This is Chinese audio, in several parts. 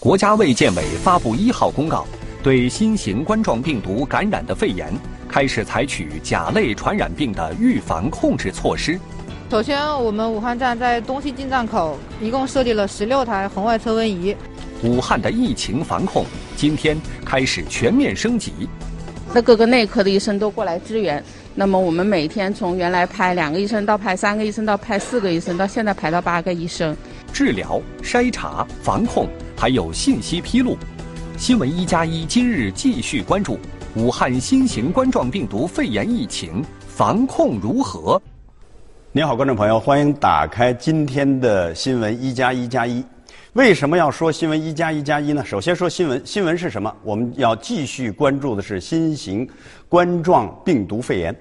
国家卫健委发布一号公告，对新型冠状病毒感染的肺炎开始采取甲类传染病的预防控制措施。首先，我们武汉站在东西进站口一共设立了十六台红外测温仪。武汉的疫情防控今天开始全面升级。那各个内科的医生都过来支援。那么我们每天从原来派两个医生到派三个医生到派四个医生，到现在排到八个医生。治疗、筛查、防控，还有信息披露。新闻一加一今日继续关注武汉新型冠状病毒肺炎疫情防控如何？您好，观众朋友，欢迎打开今天的新闻一加一加一。为什么要说新闻一加一加一呢？首先说新闻，新闻是什么？我们要继续关注的是新型冠状病毒肺炎，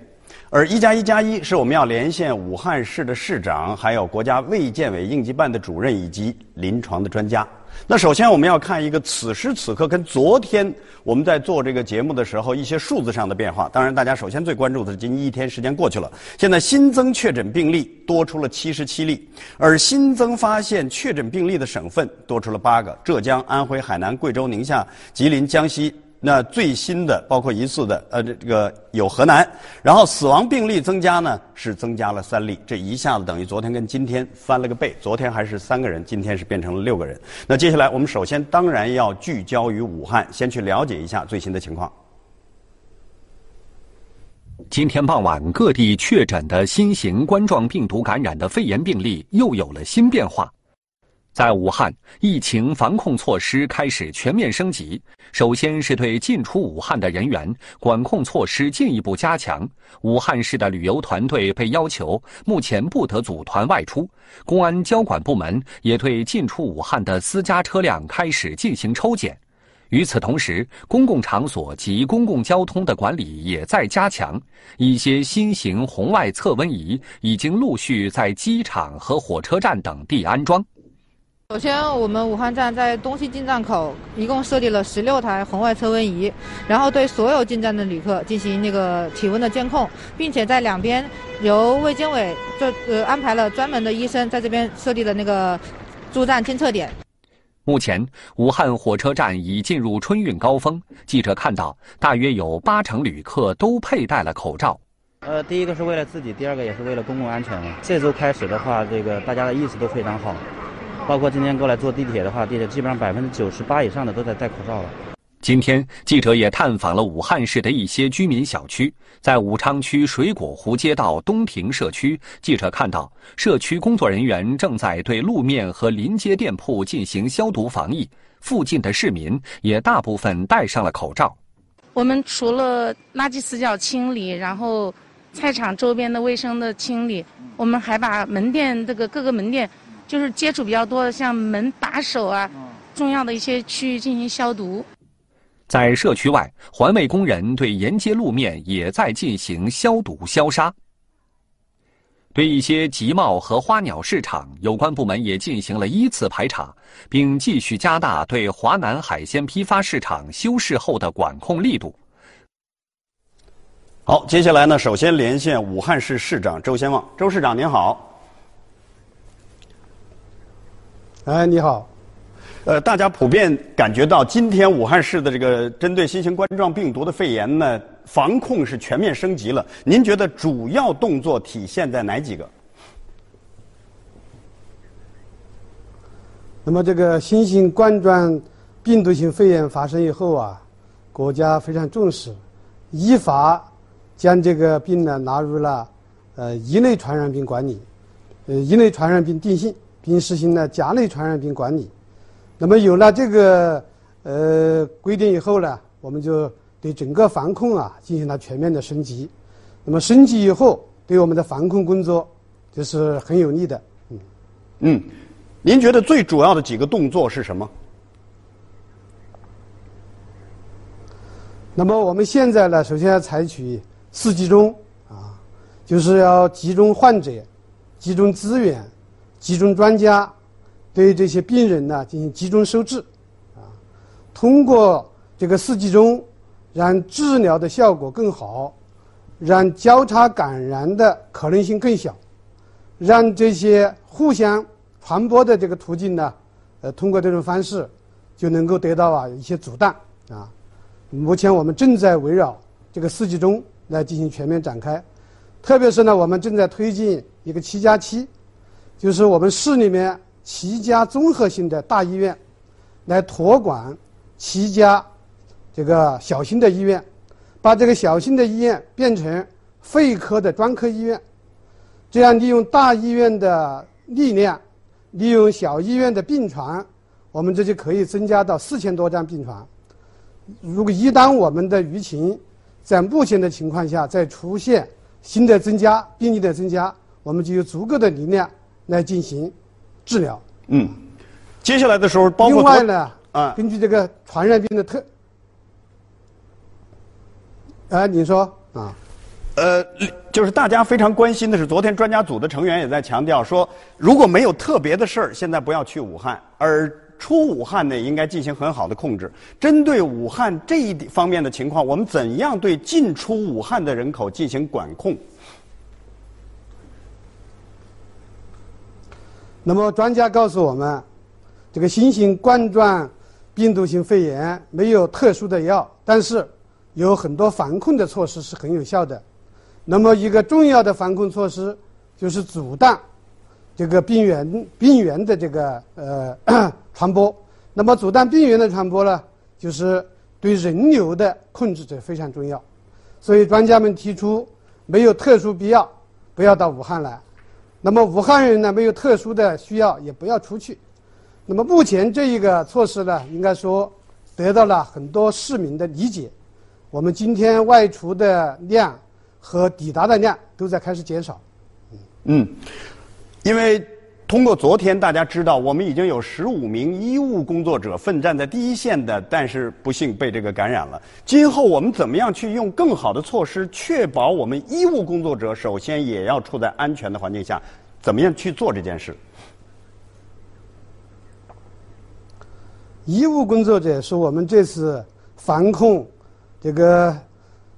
而一加一加一是我们要连线武汉市的市长，还有国家卫健委应急办的主任以及临床的专家。那首先我们要看一个此时此刻跟昨天我们在做这个节目的时候一些数字上的变化。当然，大家首先最关注的是今一天时间过去了，现在新增确诊病例多出了七十七例，而新增发现确诊病例的省份多出了八个：浙江、安徽、海南、贵州、宁夏、吉林、江西。那最新的包括一次的呃这个有河南，然后死亡病例增加呢是增加了三例，这一下子等于昨天跟今天翻了个倍，昨天还是三个人，今天是变成了六个人。那接下来我们首先当然要聚焦于武汉，先去了解一下最新的情况。今天傍晚，各地确诊的新型冠状病毒感染的肺炎病例又有了新变化。在武汉，疫情防控措施开始全面升级。首先是对进出武汉的人员管控措施进一步加强。武汉市的旅游团队被要求目前不得组团外出。公安交管部门也对进出武汉的私家车辆开始进行抽检。与此同时，公共场所及公共交通的管理也在加强。一些新型红外测温仪已经陆续在机场和火车站等地安装。首先，我们武汉站在东西进站口一共设立了十六台红外测温仪，然后对所有进站的旅客进行那个体温的监控，并且在两边由卫健委这呃安排了专门的医生在这边设立了那个驻站监测点。目前，武汉火车站已进入春运高峰，记者看到大约有八成旅客都佩戴了口罩。呃，第一个是为了自己，第二个也是为了公共安全。这周开始的话，这个大家的意识都非常好。包括今天过来坐地铁的话，地铁基本上百分之九十八以上的都在戴口罩了。今天记者也探访了武汉市的一些居民小区，在武昌区水果湖街道东亭社区，记者看到社区工作人员正在对路面和临街店铺进行消毒防疫，附近的市民也大部分戴上了口罩。我们除了垃圾死角清理，然后菜场周边的卫生的清理，我们还把门店这个各个门店。就是接触比较多的，像门把手啊，重要的一些区域进行消毒。在社区外，环卫工人对沿街路面也在进行消毒消杀。对一些集贸和花鸟市场，有关部门也进行了依次排查，并继续加大对华南海鲜批发市场修饰后的管控力度。好，接下来呢，首先连线武汉市市长周先旺，周市长您好。哎，你好。呃，大家普遍感觉到今天武汉市的这个针对新型冠状病毒的肺炎呢，防控是全面升级了。您觉得主要动作体现在哪几个？那么，这个新型冠状病毒性肺炎发生以后啊，国家非常重视，依法将这个病呢纳入了呃一类传染病管理，呃一类传染病定性。并实行了甲类传染病管理。那么有了这个呃规定以后呢，我们就对整个防控啊进行了全面的升级。那么升级以后，对我们的防控工作就是很有利的。嗯嗯，您觉得最主要的几个动作是什么？那么我们现在呢，首先要采取四集中啊，就是要集中患者，集中资源。集中专家对这些病人呢进行集中收治，啊，通过这个四集中，让治疗的效果更好，让交叉感染的可能性更小，让这些互相传播的这个途径呢，呃，通过这种方式，就能够得到啊一些阻断啊。目前我们正在围绕这个四季中来进行全面展开，特别是呢，我们正在推进一个七加七，就是我们市里面七家综合性的大医院，来托管七家这个小型的医院，把这个小型的医院变成肺科的专科医院，这样利用大医院的力量，利用小医院的病床，我们这就可以增加到四千多张病床。如果一旦我们的舆情在目前的情况下再出现新的增加病例的增加，我们就有足够的力量来进行治疗。嗯，接下来的时候，包括另外呢，啊，根据这个传染病的特，啊，你说啊，呃，就是大家非常关心的是，昨天专家组的成员也在强调说，如果没有特别的事儿，现在不要去武汉，而出武汉呢，应该进行很好的控制。针对武汉这一方面的情况，我们怎样对进出武汉的人口进行管控？那么专家告诉我们，这个新型冠状病毒性肺炎没有特殊的药，但是有很多防控的措施是很有效的。那么一个重要的防控措施就是阻断这个病源病源的这个呃 传播。那么阻断病源的传播呢，就是对人流的控制这非常重要。所以专家们提出，没有特殊必要，不要到武汉来。那么武汉人呢，没有特殊的需要，也不要出去。那么目前这一个措施呢，应该说得到了很多市民的理解。我们今天外出的量和抵达的量都在开始减少。嗯，因为通过昨天大家知道，我们已经有十五名医务工作者奋战在第一线的，但是不幸被这个感染了。今后我们怎么样去用更好的措施，确保我们医务工作者首先也要处在安全的环境下？怎么样去做这件事？医务工作者是我们这次防控这个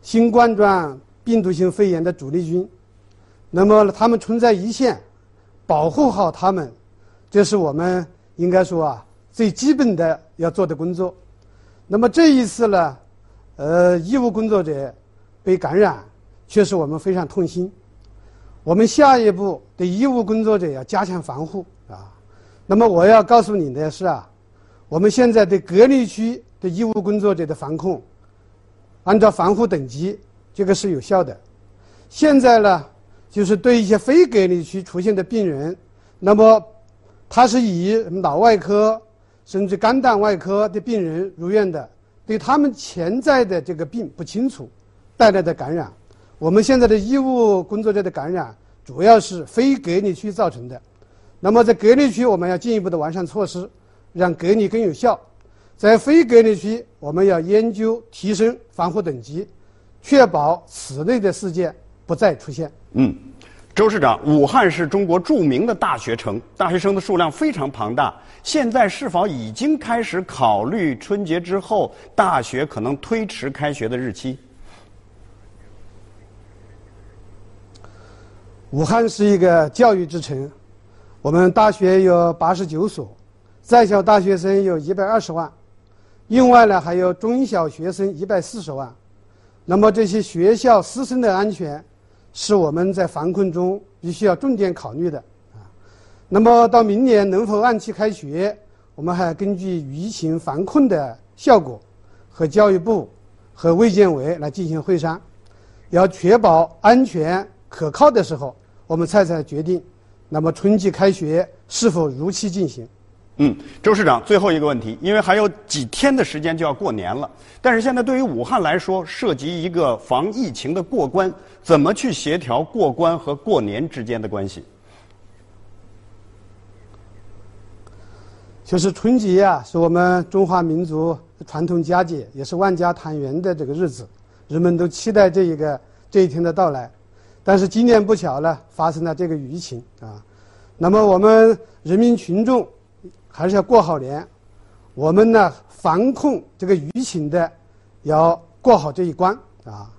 新冠状病毒性肺炎的主力军。那么他们存在一线，保护好他们，这是我们应该说啊最基本的要做的工作。那么这一次呢，呃，医务工作者被感染，确实我们非常痛心。我们下一步对医务工作者要加强防护啊。那么我要告诉你的是啊，我们现在对隔离区的医务工作者的防控，按照防护等级，这个是有效的。现在呢，就是对一些非隔离区出现的病人，那么他是以脑外科甚至肝胆外科的病人入院的，对他们潜在的这个病不清楚带来的感染。我们现在的医务工作者的感染主要是非隔离区造成的，那么在隔离区我们要进一步的完善措施，让隔离更有效。在非隔离区，我们要研究提升防护等级，确保此类的事件不再出现。嗯，周市长，武汉是中国著名的大学城，大学生的数量非常庞大。现在是否已经开始考虑春节之后大学可能推迟开学的日期？武汉是一个教育之城，我们大学有八十九所，在校大学生有一百二十万，另外呢还有中小学生一百四十万。那么这些学校师生的安全，是我们在防控中必须要重点考虑的啊。那么到明年能否按期开学，我们还根据疫情防控的效果，和教育部和卫健委来进行会商，要确保安全可靠的时候。我们才才决定，那么春季开学是否如期进行？嗯，周市长，最后一个问题，因为还有几天的时间就要过年了，但是现在对于武汉来说，涉及一个防疫情的过关，怎么去协调过关和过年之间的关系？就是春节啊，是我们中华民族传统佳节，也是万家团圆的这个日子，人们都期待这一个这一天的到来。但是今年不巧呢，发生了这个疫情啊。那么我们人民群众还是要过好年，我们呢防控这个疫情的要过好这一关啊。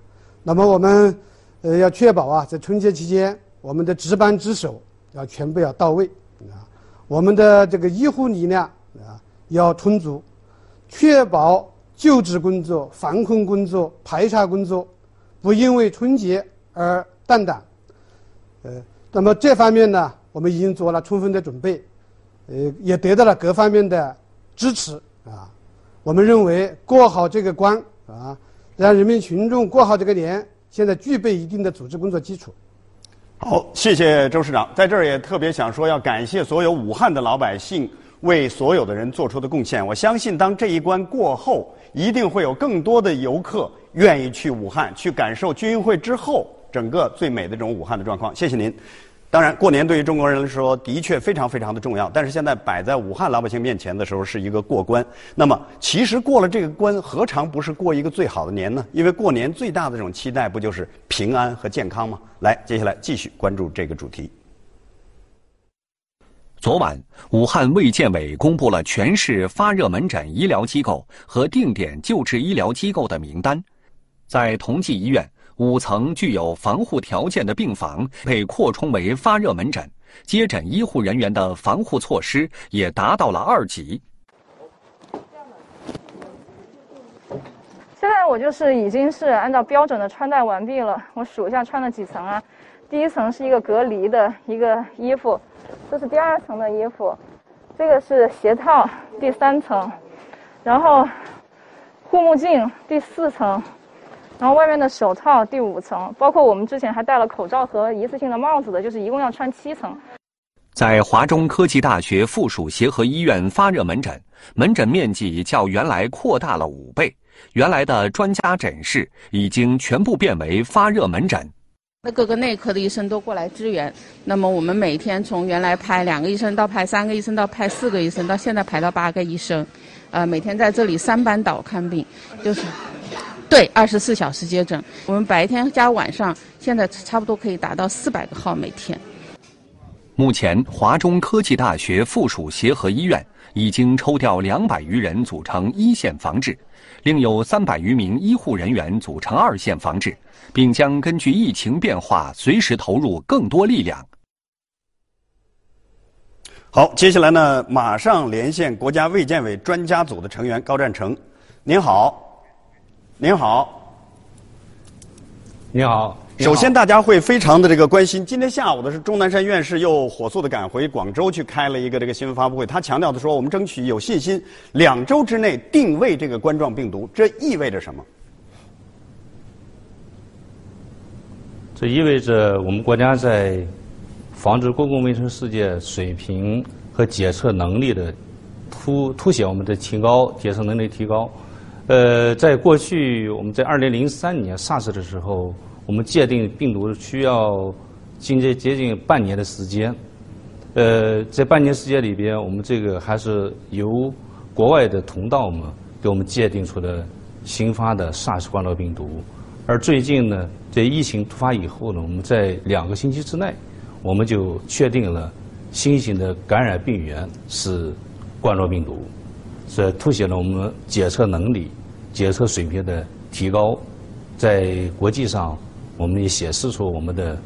那么我们呃要确保啊，在春节期间我们的值班值守要全部要到位啊，我们的这个医护力量啊要充足，确保救治工作、防控工作、排查工作不因为春节而断档。呃，那么这方面呢，我们已经做了充分的准备，呃，也得到了各方面的支持啊。我们认为过好这个关啊，让人民群众过好这个年，现在具备一定的组织工作基础。好，谢谢周市长。在这儿也特别想说，要感谢所有武汉的老百姓。为所有的人做出的贡献，我相信当这一关过后，一定会有更多的游客愿意去武汉，去感受军运会之后整个最美的这种武汉的状况。谢谢您。当然，过年对于中国人来说的确非常非常的重要，但是现在摆在武汉老百姓面前的时候是一个过关。那么，其实过了这个关，何尝不是过一个最好的年呢？因为过年最大的这种期待不就是平安和健康吗？来，接下来继续关注这个主题。昨晚，武汉卫健委公布了全市发热门诊医疗机构和定点救治医疗机构的名单。在同济医院，五层具有防护条件的病房被扩充为发热门诊，接诊医护人员的防护措施也达到了二级。现在我就是已经是按照标准的穿戴完毕了。我数一下穿了几层啊？第一层是一个隔离的一个衣服。这是第二层的衣服，这个是鞋套，第三层，然后护目镜第四层，然后外面的手套第五层，包括我们之前还戴了口罩和一次性的帽子的，就是一共要穿七层。在华中科技大学附属协和医院发热门诊，门诊面积较原来扩大了五倍，原来的专家诊室已经全部变为发热门诊。那各个内科的医生都过来支援。那么我们每天从原来派两个医生到派三个医生到派四个医生，到现在排到八个医生，呃，每天在这里三班倒看病，就是对二十四小时接诊。我们白天加晚上，现在差不多可以达到四百个号每天。目前，华中科技大学附属协和医院已经抽调两百余人组成一线防治，另有三百余名医护人员组成二线防治。并将根据疫情变化，随时投入更多力量。好，接下来呢，马上连线国家卫健委专家组的成员高占成。您好，您好，您好。首先，大家会非常的这个关心。今天下午的是钟南山院士又火速的赶回广州去开了一个这个新闻发布会。他强调的说，我们争取有信心，两周之内定位这个冠状病毒。这意味着什么？这意味着我们国家在防治公共卫生事件水平和检测能力的突凸显我们的提高，检测能力提高。呃，在过去我们在二零零三年 SARS 的时候，我们界定病毒需要近接接近半年的时间。呃，在半年时间里边，我们这个还是由国外的同道们给我们界定出的新发的 SARS 冠状病毒。而最近呢，在疫情突发以后呢，我们在两个星期之内，我们就确定了新型的感染病原是冠状病毒，这凸显了我们检测能力、检测水平的提高，在国际上我们也显示出我们的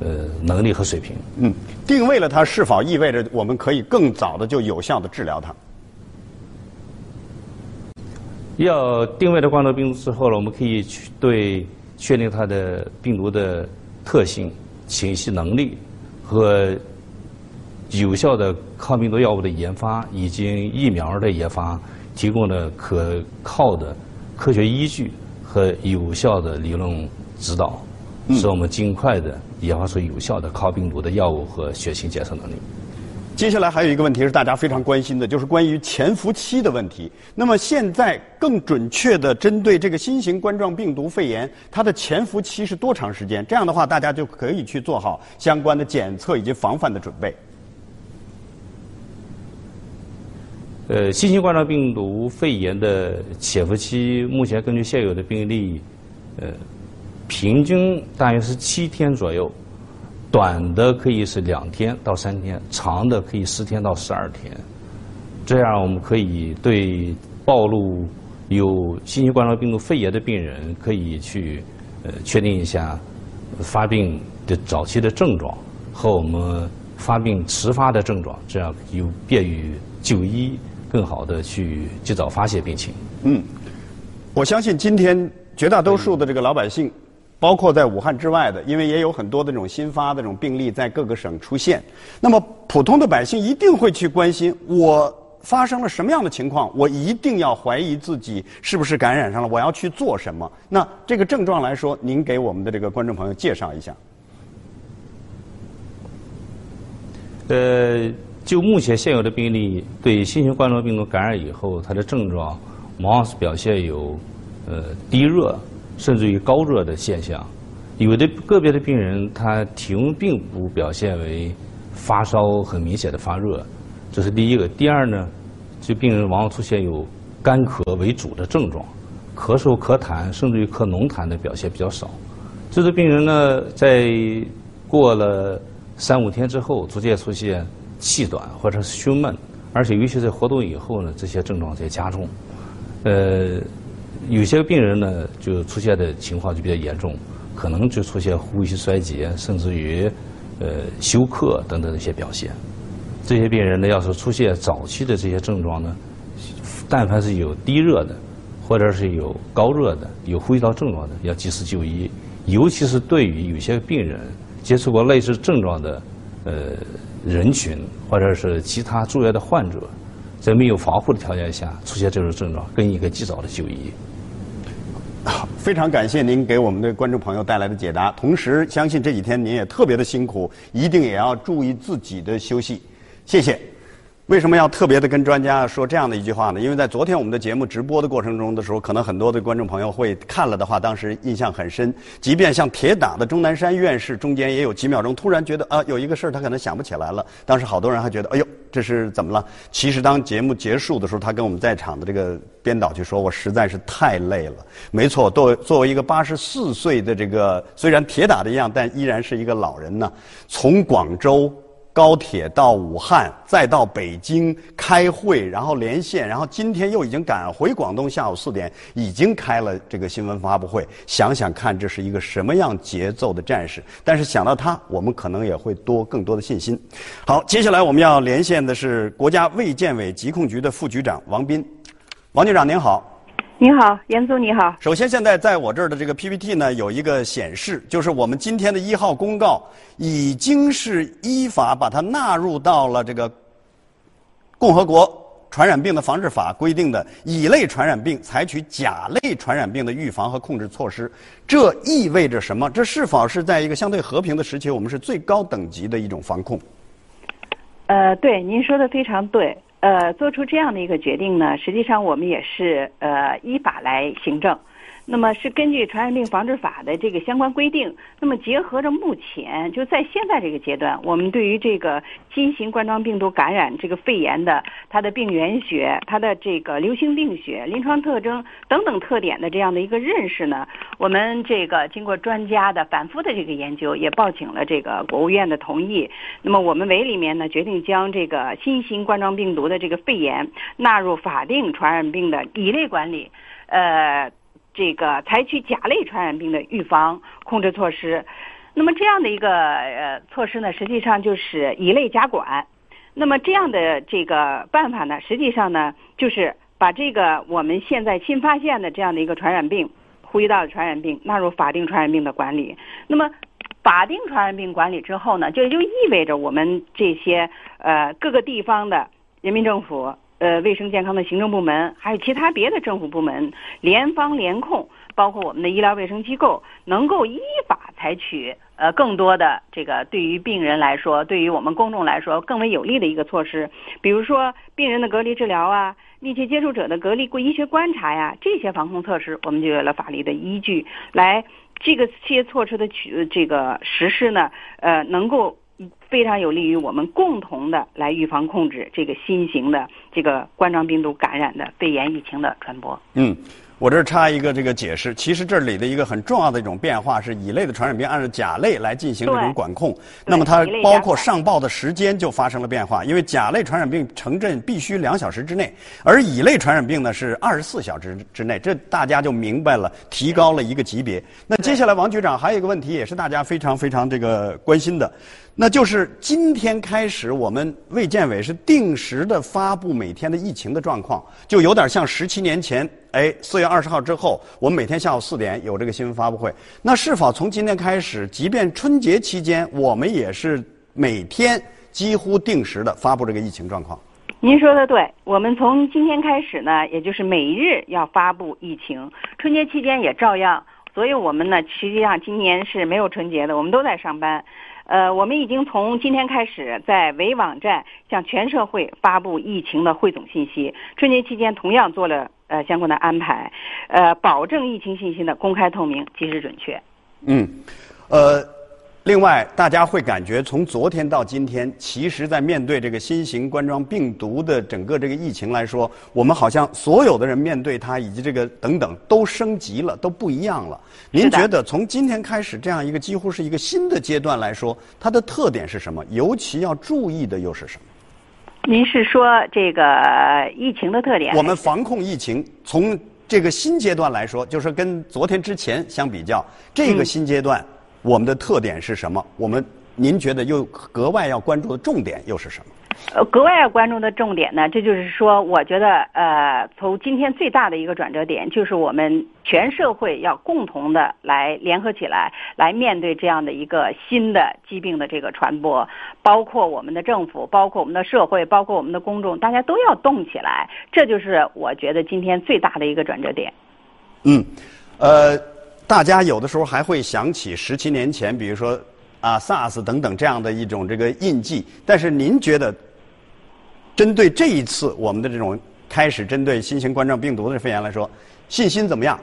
呃能力和水平。嗯，定位了它，是否意味着我们可以更早的就有效的治疗它？要定位了冠状病毒之后呢，我们可以去对确定它的病毒的特性、侵袭能力和有效的抗病毒药物的研发以及疫苗的研发提供了可靠的科学依据和有效的理论指导，使我们尽快的研发出有效的抗病毒的药物和血清检测能力。接下来还有一个问题是大家非常关心的，就是关于潜伏期的问题。那么现在更准确的针对这个新型冠状病毒肺炎，它的潜伏期是多长时间？这样的话，大家就可以去做好相关的检测以及防范的准备。呃，新型冠状病毒肺炎的潜伏期，目前根据现有的病例，呃，平均大约是七天左右。短的可以是两天到三天，长的可以十天到十二天。这样我们可以对暴露有新型冠状病毒肺炎的病人，可以去呃确定一下发病的早期的症状和我们发病迟发的症状，这样有便于就医更好的去及早发现病情。嗯，我相信今天绝大多数的这个老百姓，包括在武汉之外的，因为也有很多的这种新发的这种病例在各个省出现。那么普通的百姓一定会去关心，我发生了什么样的情况，我一定要怀疑自己是不是感染上了，我要去做什么？那这个症状来说，您给我们的这个观众朋友介绍一下。呃，就目前现有的病例，对新型冠状病毒感染以后，它的症状往往是表现有呃低热，甚至于高热的现象。有的个别的病人，他体温并不表现为发烧很明显的发热，这是第一个。第二呢，这病人往往出现有干咳为主的症状，咳嗽、咳痰，甚至于咳浓痰的表现比较少。这些病人呢，在过了三五天之后，逐渐出现气短或者是胸闷，而且尤其在活动以后呢，这些症状在加重。呃，有些病人呢，就出现的情况就比较严重，可能就出现呼吸衰竭，甚至于呃休克等等的一些表现。这些病人呢，要是出现早期的这些症状呢，但凡是有低热的，或者是有高热的、有呼吸道症状的，要及时就医。尤其是对于有些病人。接触过类似症状的呃人群，或者是其他住院的患者，在没有防护的条件下出现这种症状，更应该及早的就医。非常感谢您给我们的观众朋友带来的解答，同时相信这几天您也特别的辛苦，一定也要注意自己的休息，谢谢。为什么要特别的跟专家说这样的一句话呢？因为在昨天我们的节目直播的过程中的时候，可能很多的观众朋友会看了的话，当时印象很深。即便像铁打的钟南山院士，中间也有几秒钟突然觉得啊，有一个事儿他可能想不起来了。当时好多人还觉得，哎呦，这是怎么了？其实当节目结束的时候，他跟我们在场的这个编导就说：“我实在是太累了。”没错，作为作为一个八十四岁的这个虽然铁打的一样，但依然是一个老人呢，从广州。高铁到武汉，再到北京开会，然后连线，然后今天又已经赶回广东，下午四点已经开了这个新闻发布会。想想看，这是一个什么样节奏的战士？但是想到他，我们可能也会多更多的信心。好，接下来我们要连线的是国家卫健委疾控局的副局长王斌，王局长您好。你好，严总你好。首先，现在在我这儿的这个 PPT 呢，有一个显示，就是我们今天的一号公告已经是依法把它纳入到了这个共和国传染病的防治法规定的乙类传染病采取甲类传染病的预防和控制措施。这意味着什么？这是否是在一个相对和平的时期，我们是最高等级的一种防控？呃，对，您说的非常对。呃，做出这样的一个决定呢，实际上我们也是呃依法来行政。那么是根据《传染病防治法》的这个相关规定，那么结合着目前就在现在这个阶段，我们对于这个新型冠状病毒感染这个肺炎的它的病原学、它的这个流行病学、临床特征等等特点的这样的一个认识呢，我们这个经过专家的反复的这个研究，也报请了这个国务院的同意。那么我们委里面呢，决定将这个新型冠状病毒的这个肺炎纳入法定传染病的乙类管理，呃。这个采取甲类传染病的预防控制措施，那么这样的一个呃措施呢，实际上就是乙类甲管。那么这样的这个办法呢，实际上呢，就是把这个我们现在新发现的这样的一个传染病，呼吸道传染病纳入法定传染病的管理。那么法定传染病管理之后呢，就就意味着我们这些呃各个地方的人民政府。呃，卫生健康的行政部门，还有其他别的政府部门，联防联控，包括我们的医疗卫生机构，能够依法采取呃更多的这个对于病人来说，对于我们公众来说更为有利的一个措施。比如说病人的隔离治疗啊，密切接触者的隔离过医学观察呀，这些防控措施，我们就有了法律的依据，来这个些措施的取这个实施呢，呃，能够。非常有利于我们共同的来预防控制这个新型的这个冠状病毒感染的肺炎疫情的传播。嗯。我这儿插一个这个解释，其实这里的一个很重要的一种变化是乙类的传染病按照甲类来进行这种管控，那么它包括上报的时间就发生了变化，因为甲类传染病城镇必须两小时之内，而乙类传染病呢是二十四小时之内，这大家就明白了，提高了一个级别。那接下来王局长还有一个问题也是大家非常非常这个关心的，那就是。今天开始，我们卫健委是定时的发布每天的疫情的状况，就有点像十七年前，哎，四月二十号之后，我们每天下午四点有这个新闻发布会。那是否从今天开始，即便春节期间，我们也是每天几乎定时的发布这个疫情状况？您说的对，我们从今天开始呢，也就是每日要发布疫情，春节期间也照样。所以我们呢，实际上今年是没有春节的，我们都在上班。呃，我们已经从今天开始在微网站向全社会发布疫情的汇总信息。春节期间同样做了呃相关的安排，呃，保证疫情信息的公开透明、及时准确。嗯，呃。另外，大家会感觉从昨天到今天，其实，在面对这个新型冠状病毒的整个这个疫情来说，我们好像所有的人面对它以及这个等等都升级了，都不一样了。您觉得从今天开始这样一个几乎是一个新的阶段来说，它的特点是什么？尤其要注意的又是什么？您是说这个疫情的特点？我们防控疫情从这个新阶段来说，就是跟昨天之前相比较，这个新阶段。我们的特点是什么？我们您觉得又格外要关注的重点又是什么？呃，格外要关注的重点呢，这就是说，我觉得呃，从今天最大的一个转折点，就是我们全社会要共同的来联合起来，来面对这样的一个新的疾病的这个传播，包括我们的政府，包括我们的社会，包括我们的公众，大家都要动起来。这就是我觉得今天最大的一个转折点。嗯，呃。大家有的时候还会想起十七年前，比如说啊 SARS 等等这样的一种这个印记。但是您觉得，针对这一次我们的这种开始针对新型冠状病毒的肺炎来说，信心怎么样？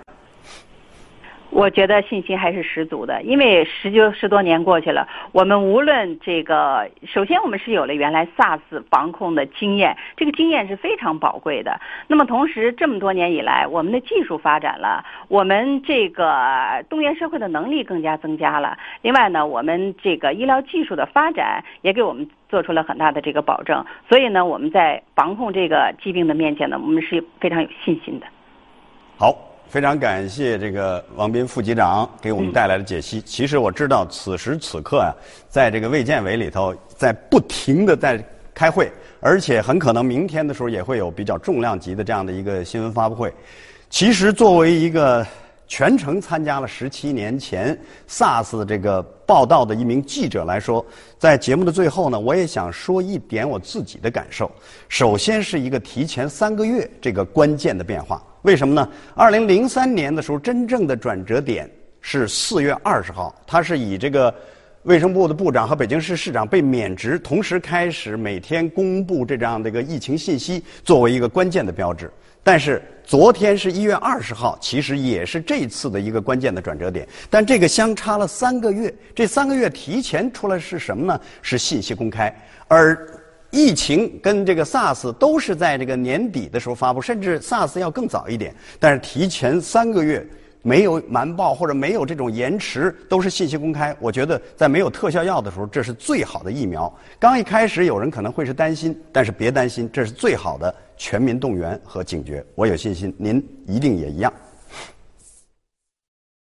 我觉得信心还是十足的，因为十九十多年过去了，我们无论这个，首先我们是有了原来 SARS 防控的经验，这个经验是非常宝贵的。那么同时，这么多年以来，我们的技术发展了，我们这个动员社会的能力更加增加了。另外呢，我们这个医疗技术的发展也给我们做出了很大的这个保证。所以呢，我们在防控这个疾病的面前呢，我们是非常有信心的。好。非常感谢这个王斌副局长给我们带来的解析。其实我知道此时此刻啊，在这个卫健委里头，在不停的在开会，而且很可能明天的时候也会有比较重量级的这样的一个新闻发布会。其实作为一个全程参加了十七年前 SARS 这个报道的一名记者来说，在节目的最后呢，我也想说一点我自己的感受。首先是一个提前三个月这个关键的变化。为什么呢？二零零三年的时候，真正的转折点是四月二十号，它是以这个卫生部的部长和北京市市长被免职，同时开始每天公布这样的一个疫情信息，作为一个关键的标志。但是昨天是一月二十号，其实也是这次的一个关键的转折点。但这个相差了三个月，这三个月提前出来是什么呢？是信息公开，而。疫情跟这个 SARS 都是在这个年底的时候发布，甚至 SARS 要更早一点，但是提前三个月没有瞒报或者没有这种延迟，都是信息公开。我觉得在没有特效药的时候，这是最好的疫苗。刚一开始有人可能会是担心，但是别担心，这是最好的全民动员和警觉。我有信心，您一定也一样。